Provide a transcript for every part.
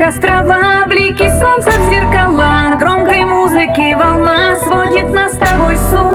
острова, блики солнца в зеркала Громкой музыки волна сводит нас с тобой с ума.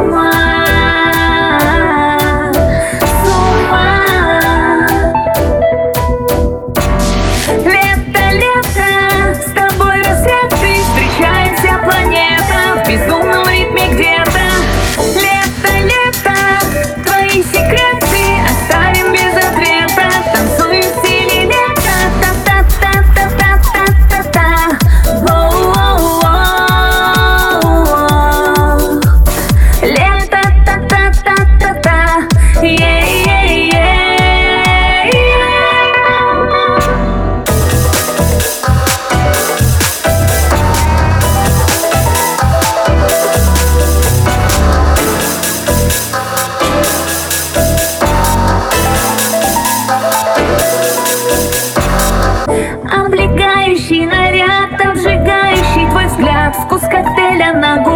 mañana